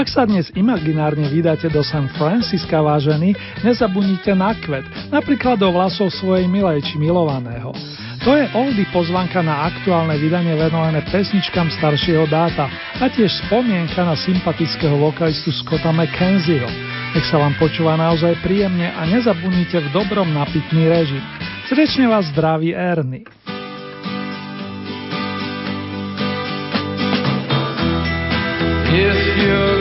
Ak sa dnes imaginárne vydáte do San Francisca, vážení, nezabudnite na kvet, napríklad do vlasov svojej milej či milovaného. To je oldy pozvanka na aktuálne vydanie venované pesničkám staršieho dáta a tiež spomienka na sympatického vokalistu Scotta McKenzieho. Nech sa vám počúva naozaj príjemne a nezabudnite v dobrom napitný režim. Srdečne vás zdraví Ernie. If you're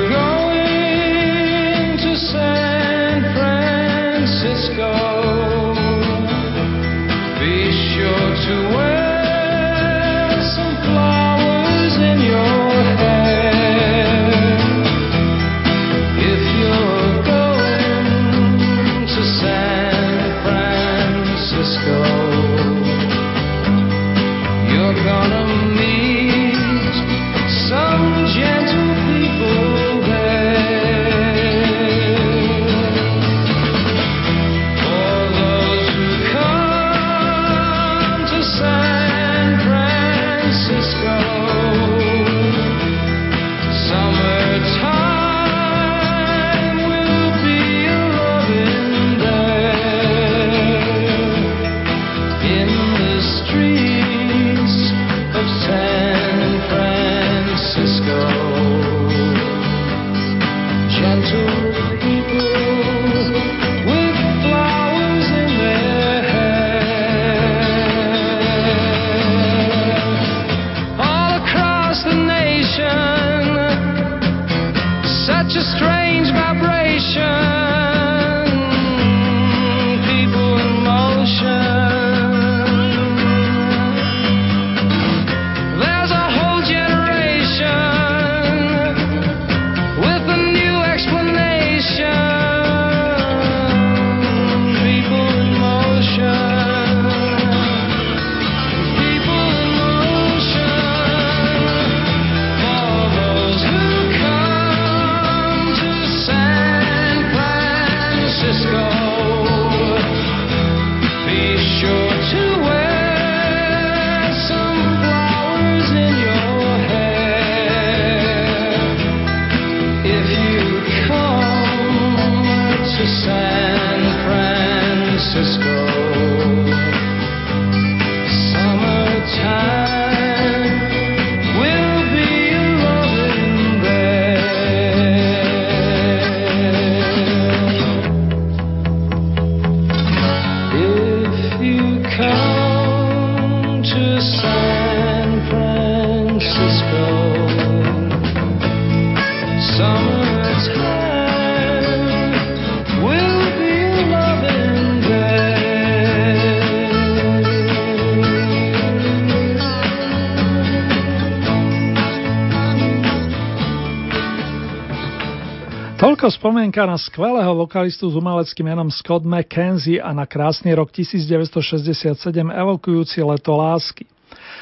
spomienka na skvelého vokalistu s umeleckým menom Scott McKenzie a na krásny rok 1967 evokujúci leto lásky.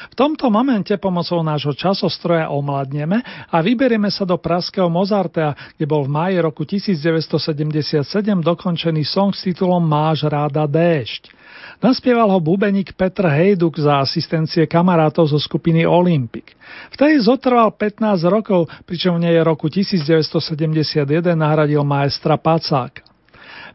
V tomto momente pomocou nášho časostroja omladneme a vyberieme sa do praského Mozartea, kde bol v máji roku 1977 dokončený song s titulom Máš ráda déšť. Naspieval ho bubeník Petr Hejduk za asistencie kamarátov zo skupiny Olympic. Vtedy zotrval 15 rokov, pričom v nej roku 1971 nahradil maestra Pacáka.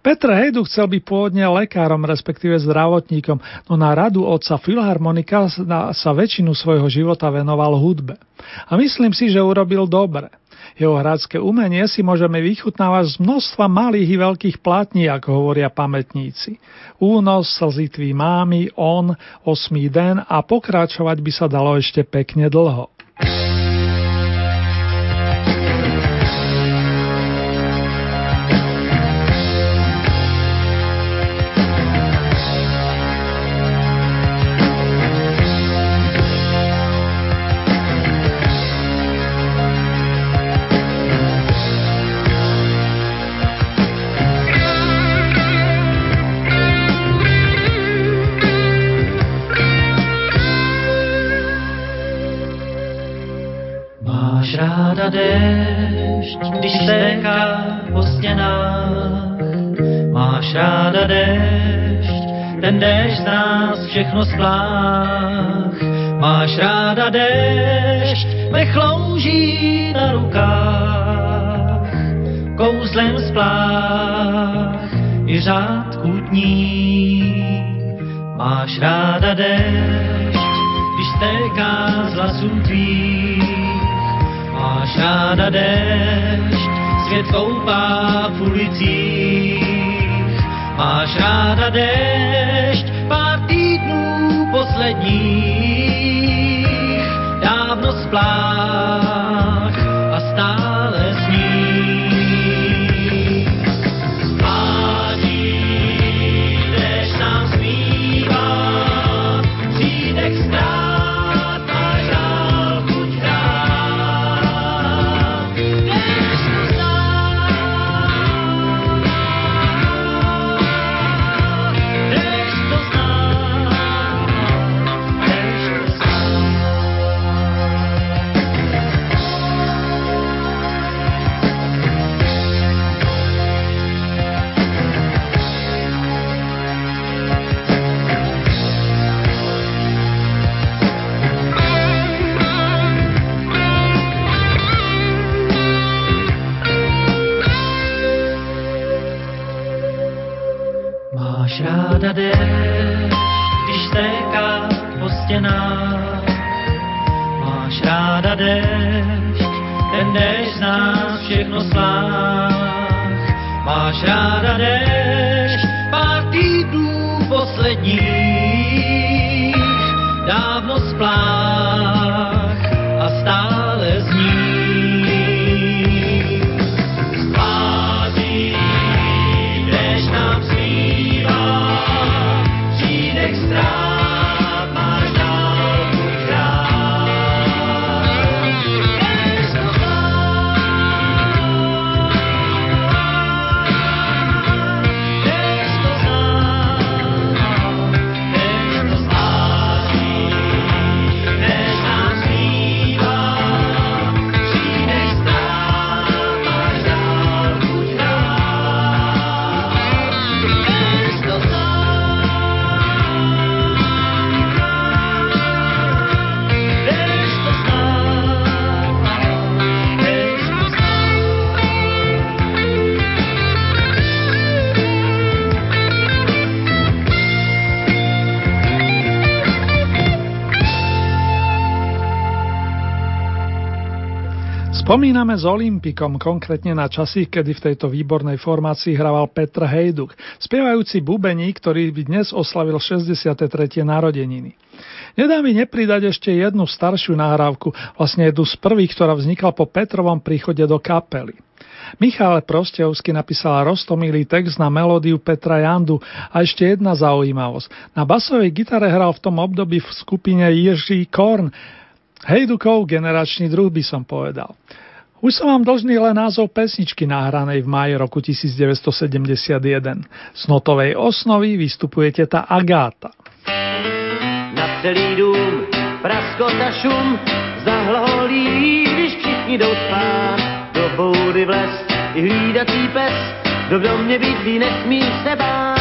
Petr Hejdu chcel byť pôvodne lekárom, respektíve zdravotníkom, no na radu otca Filharmonika sa väčšinu svojho života venoval hudbe. A myslím si, že urobil dobre. Jeho hradské umenie si môžeme vychutnávať z množstva malých i veľkých platní, ako hovoria pamätníci. Únos, slzy tvý mámy, on, osmý den a pokračovať by sa dalo ešte pekne dlho. Kouzlem splách i řád kutní. Máš ráda déšť, když stéká z hlasů tvých. Máš ráda déšť, svět koupá v ulicích. Máš ráda déšť, pár týdnů posledních, dávno splách Spomíname s Olympikom, konkrétne na časy, kedy v tejto výbornej formácii hraval Petr Hejduk, spievajúci bubení, ktorý by dnes oslavil 63. narodeniny. Nedá mi nepridať ešte jednu staršiu nahrávku, vlastne jednu z prvých, ktorá vznikla po Petrovom príchode do kapely. Michal Prostevsky napísal rostomilý text na melódiu Petra Jandu a ešte jedna zaujímavosť. Na basovej gitare hral v tom období v skupine Jiří Korn, Hejdukov generačný druh by som povedal. Už som vám dlžný len názov pesničky nahranej v máji roku 1971. Z notovej osnovy vystupuje teta Agáta. Na celý dům praskota šum zahlaholí, když všichni jdou spát. Do boudy vles i hlídací pes, kdo v domě bydlí, nesmí se bát.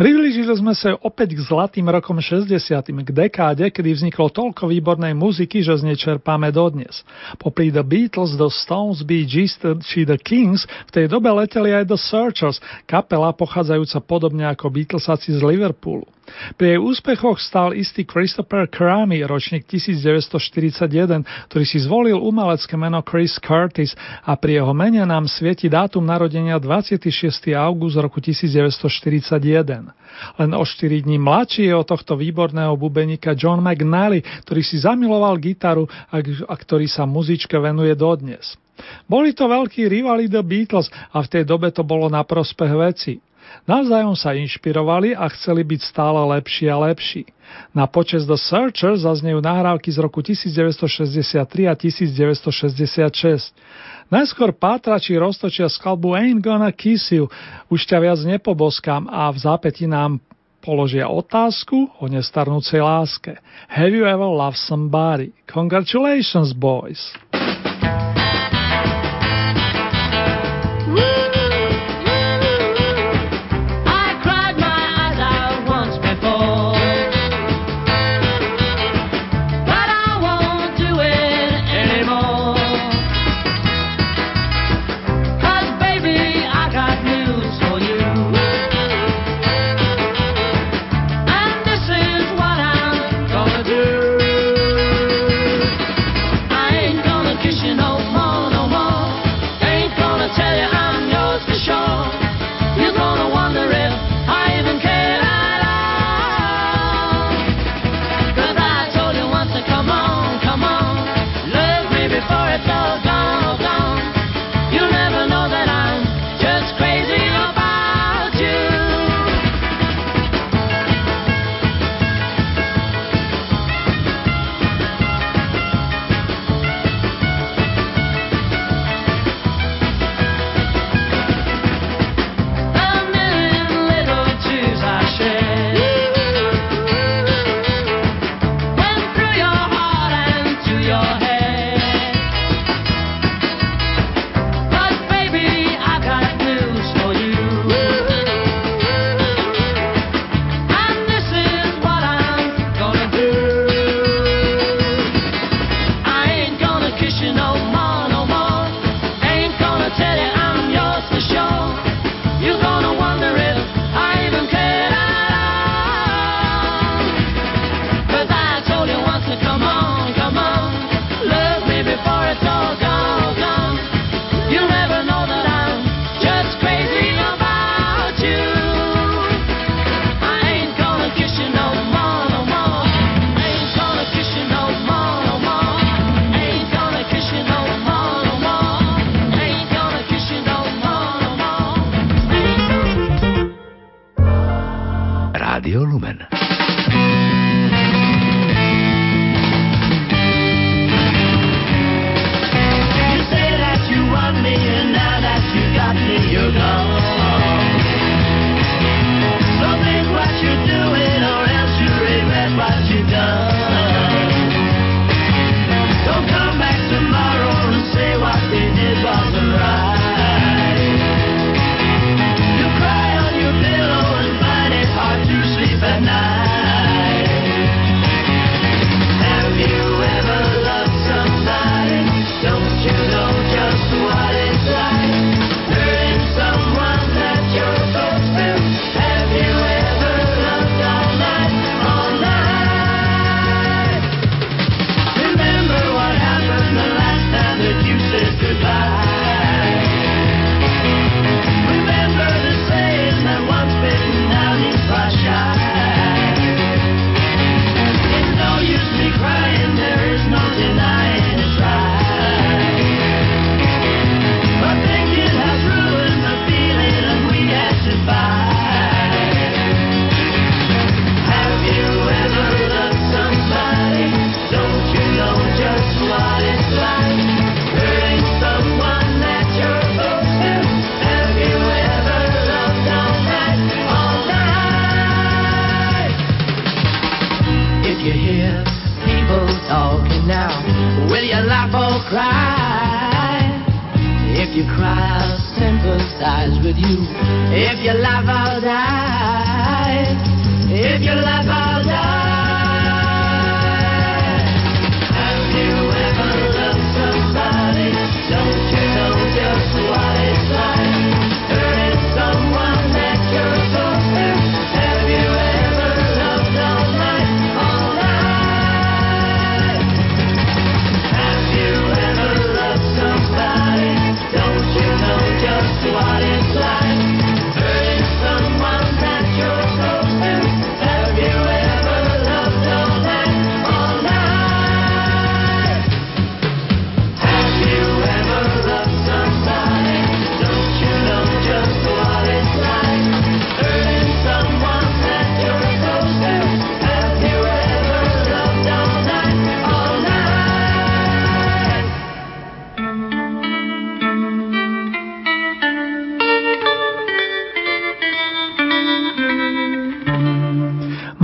Priblížili sme sa opäť k zlatým rokom 60. k dekáde, kedy vzniklo toľko výbornej muziky, že z nej čerpáme dodnes. Popri The Beatles, The Stones, Bee Gees či The Kings v tej dobe leteli aj The Searchers, kapela pochádzajúca podobne ako Beatlesaci z Liverpoolu. Pri jej úspechoch stal istý Christopher Cramy, ročník 1941, ktorý si zvolil umelecké meno Chris Curtis a pri jeho mene nám svieti dátum narodenia 26. august roku 1941. Len o 4 dní mladší je od tohto výborného bubenika John McNally, ktorý si zamiloval gitaru a ktorý sa muzičke venuje dodnes. Boli to veľkí rivali The Beatles a v tej dobe to bolo na prospech veci. Navzájom sa inšpirovali a chceli byť stále lepší a lepší. Na počas The Searcher zaznejú nahrávky z roku 1963 a 1966. Najskôr pátrači roztočia skladbu Ain't Gonna Kiss You, už ťa viac nepoboskám a v zápäti nám položia otázku o nestarnúcej láske. Have you ever loved somebody? Congratulations, boys!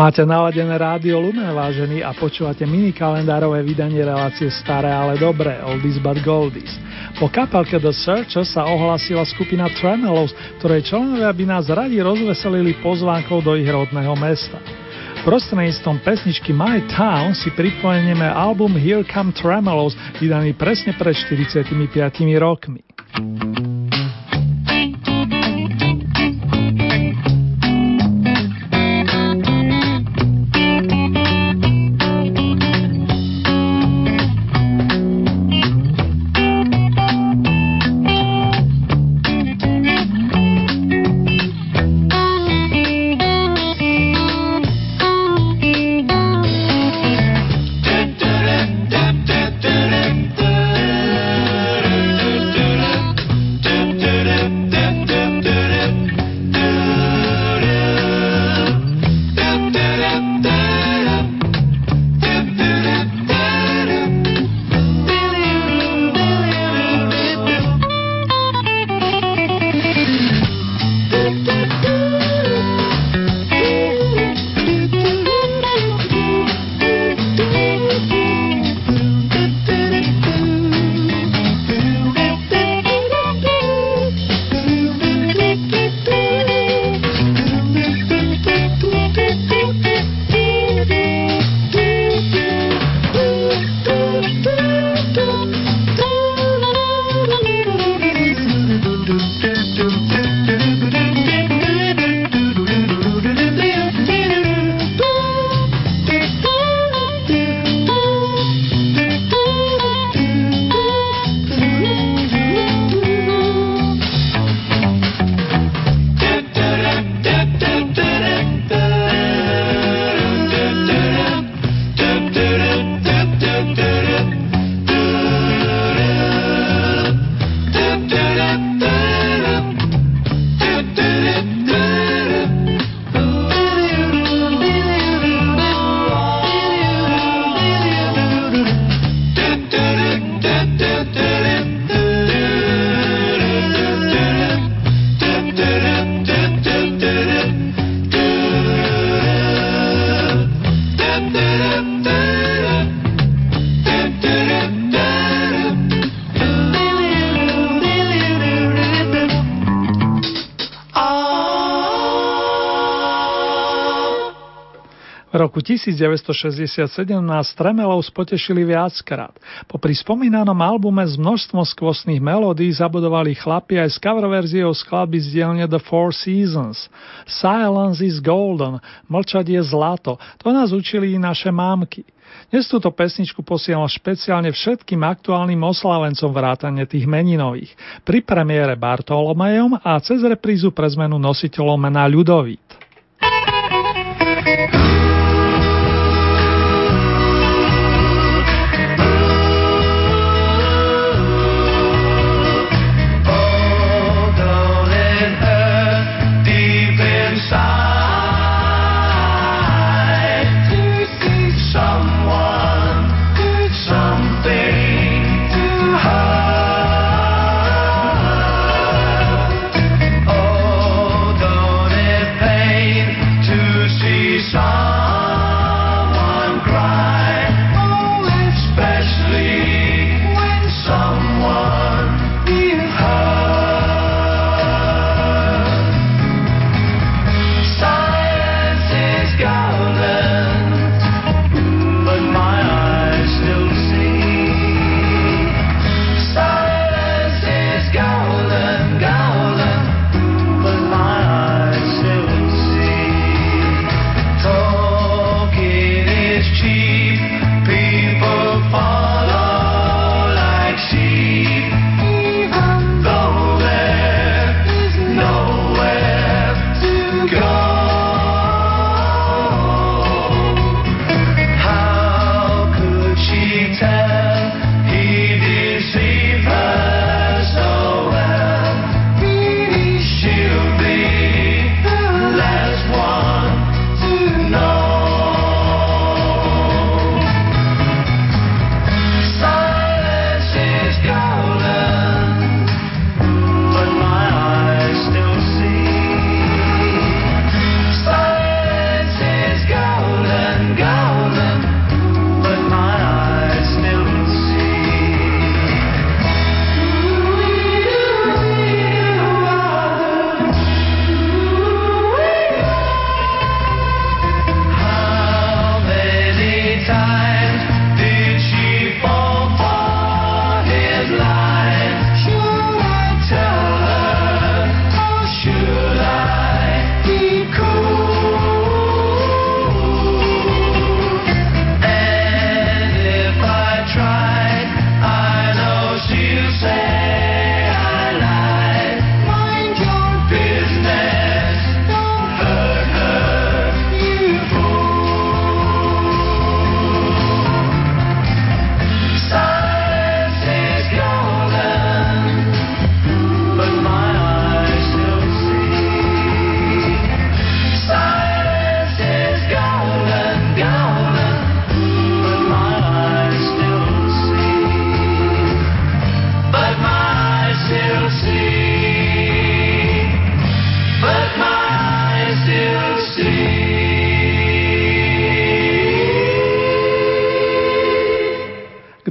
Máte naladené rádio Lumen, vážený, a počúvate mini kalendárové vydanie relácie Staré, ale dobré, Oldies but Goldies. Po kapelke The Searchers sa ohlasila skupina Tremelos, ktorej členovia by nás radi rozveselili pozvánkou do ich rodného mesta. Prostredníctvom pesničky My Town si pripojenieme album Here Come Tremelos, vydaný presne pred 45 rokmi. 1967 nás Tremelov spotešili viackrát. Po pri spomínanom albume s množstvom skvostných melódií zabudovali chlapi aj s cover verziou skladby z dielne The Four Seasons. Silence is golden, mlčať je zlato, to nás učili i naše mámky. Dnes túto pesničku posielam špeciálne všetkým aktuálnym oslavencom vrátane tých meninových. Pri premiére Bartolomejom a cez reprízu pre zmenu nositeľom mena Ľudovít.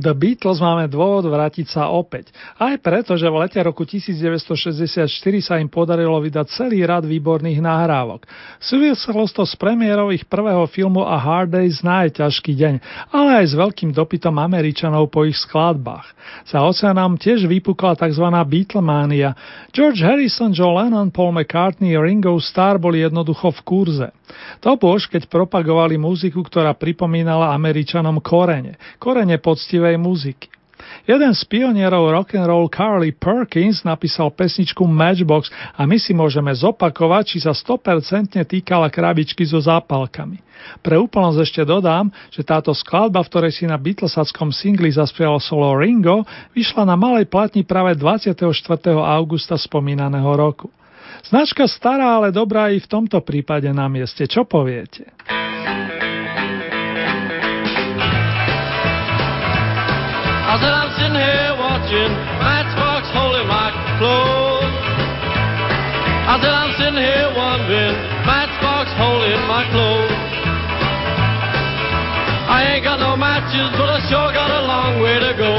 The Beatles máme dôvod vrátiť sa opäť. Aj preto, že v lete roku 1964 sa im podarilo vydať celý rad výborných nahrávok. Súviselo to s premiérou ich prvého filmu A Hard Day's Night, ťažký deň, ale aj s veľkým dopytom Američanov po ich skladbách. Za oceánom tiež vypukla tzv. Beatlemania. George Harrison, Joe Lennon, Paul McCartney Ringo Starr boli jednoducho v kurze. To bož, keď propagovali muziku, ktorá pripomínala Američanom korene. Korene poctivej muziky. Jeden z pionierov rock and roll Carly Perkins napísal pesničku Matchbox a my si môžeme zopakovať, či sa 100% týkala krabičky so zápalkami. Pre úplnosť ešte dodám, že táto skladba, v ktorej si na Beatlesackom singli zaspieval solo Ringo, vyšla na malej platni práve 24. augusta spomínaného roku. Značka stará, ale dobrá i v tomto prípade na mieste. Čo poviete? Sitting here wondering Matchbox holding my clothes. I ain't got no matches, but I sure got a long way to go.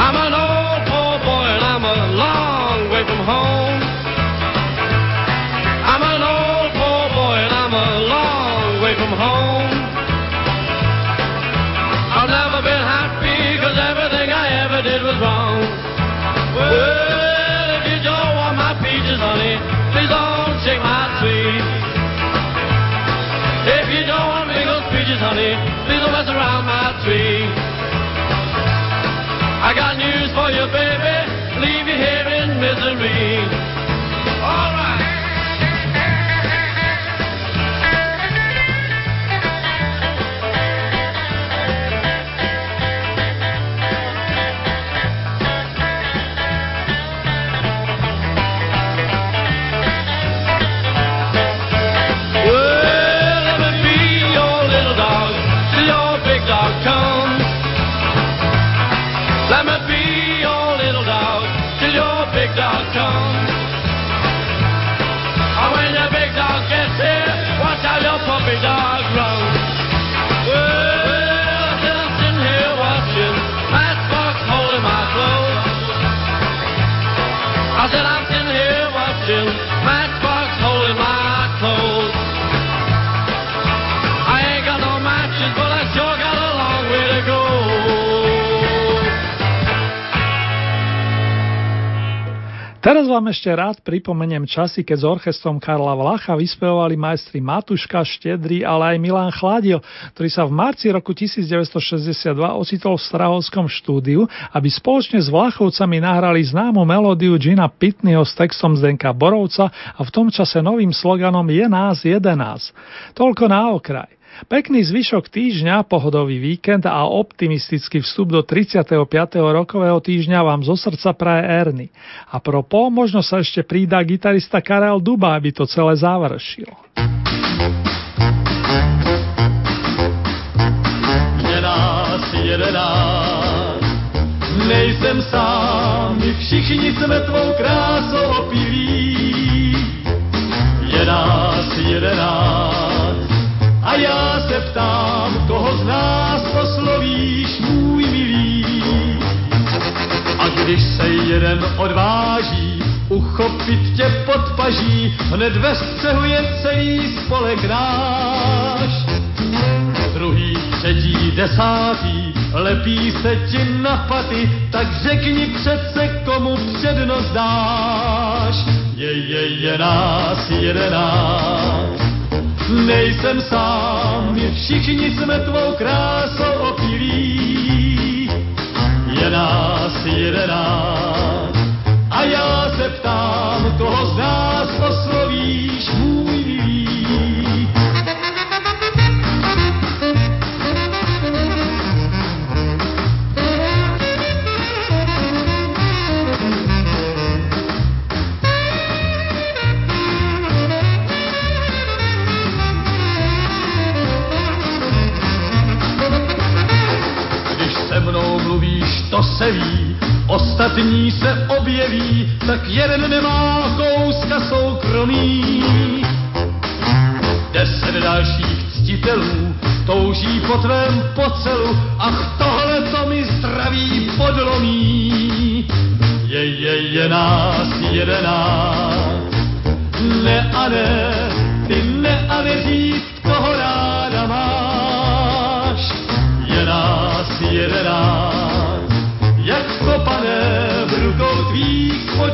I'm an old poor boy and I'm a long way from home. I'm an old poor boy and I'm a long way from home. I've never been happy cause everything I ever did was wrong. Well, my honey, please don't shake my tree. If you don't want me those peaches, honey, please don't mess around my tree. I got news for you, baby. Leave you here in misery. Teraz vám ešte rád pripomeniem časy, keď s orchestrom Karla Vlacha vyspevovali majstri Matuška, Štedrý, ale aj Milan Chladil, ktorý sa v marci roku 1962 ocitol v Strahovskom štúdiu, aby spoločne s Vlachovcami nahrali známu melódiu Gina Pitneyho s textom Zdenka Borovca a v tom čase novým sloganom Je nás, jeden nás. Toľko na okraj. Pekný zvyšok týždňa, pohodový víkend a optimistický vstup do 35. rokového týždňa vám zo srdca praje Erny. A propo, možno sa ešte prída gitarista Karel Duba, aby to celé završil. Je nás jedenáct, nejsem sám, my všichni jsme tvou krásou opilí. Je nás jedenáct, a já se ptám, koho z nás oslovíš, můj milý. A když se jeden odváží uchopit tě pod paží, hned ve střehu je celý spolek náš. Druhý, třetí, desátý, lepí se ti na paty, tak řekni přece, komu přednost dáš. Je, je, je nás jedenáct, nejsem sám, všichni jsme tvou krásou opilí. Je nás jedenáct, a já se ptám, koho z nás oslovíš, můj milý. Ví, ostatní se objeví, tak jeden nemá kouska soukromí. Deset dalších ctitelů touží po tvém pocelu, ach tohle to mi zdraví podlomí. Je, je, je nás jedenáct, ne a ne,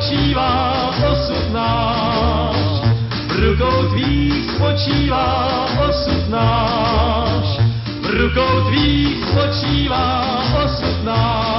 spočívá osud náš. V rukou tvých spočívá osud náš. V rukou tvých spočívá osud náš.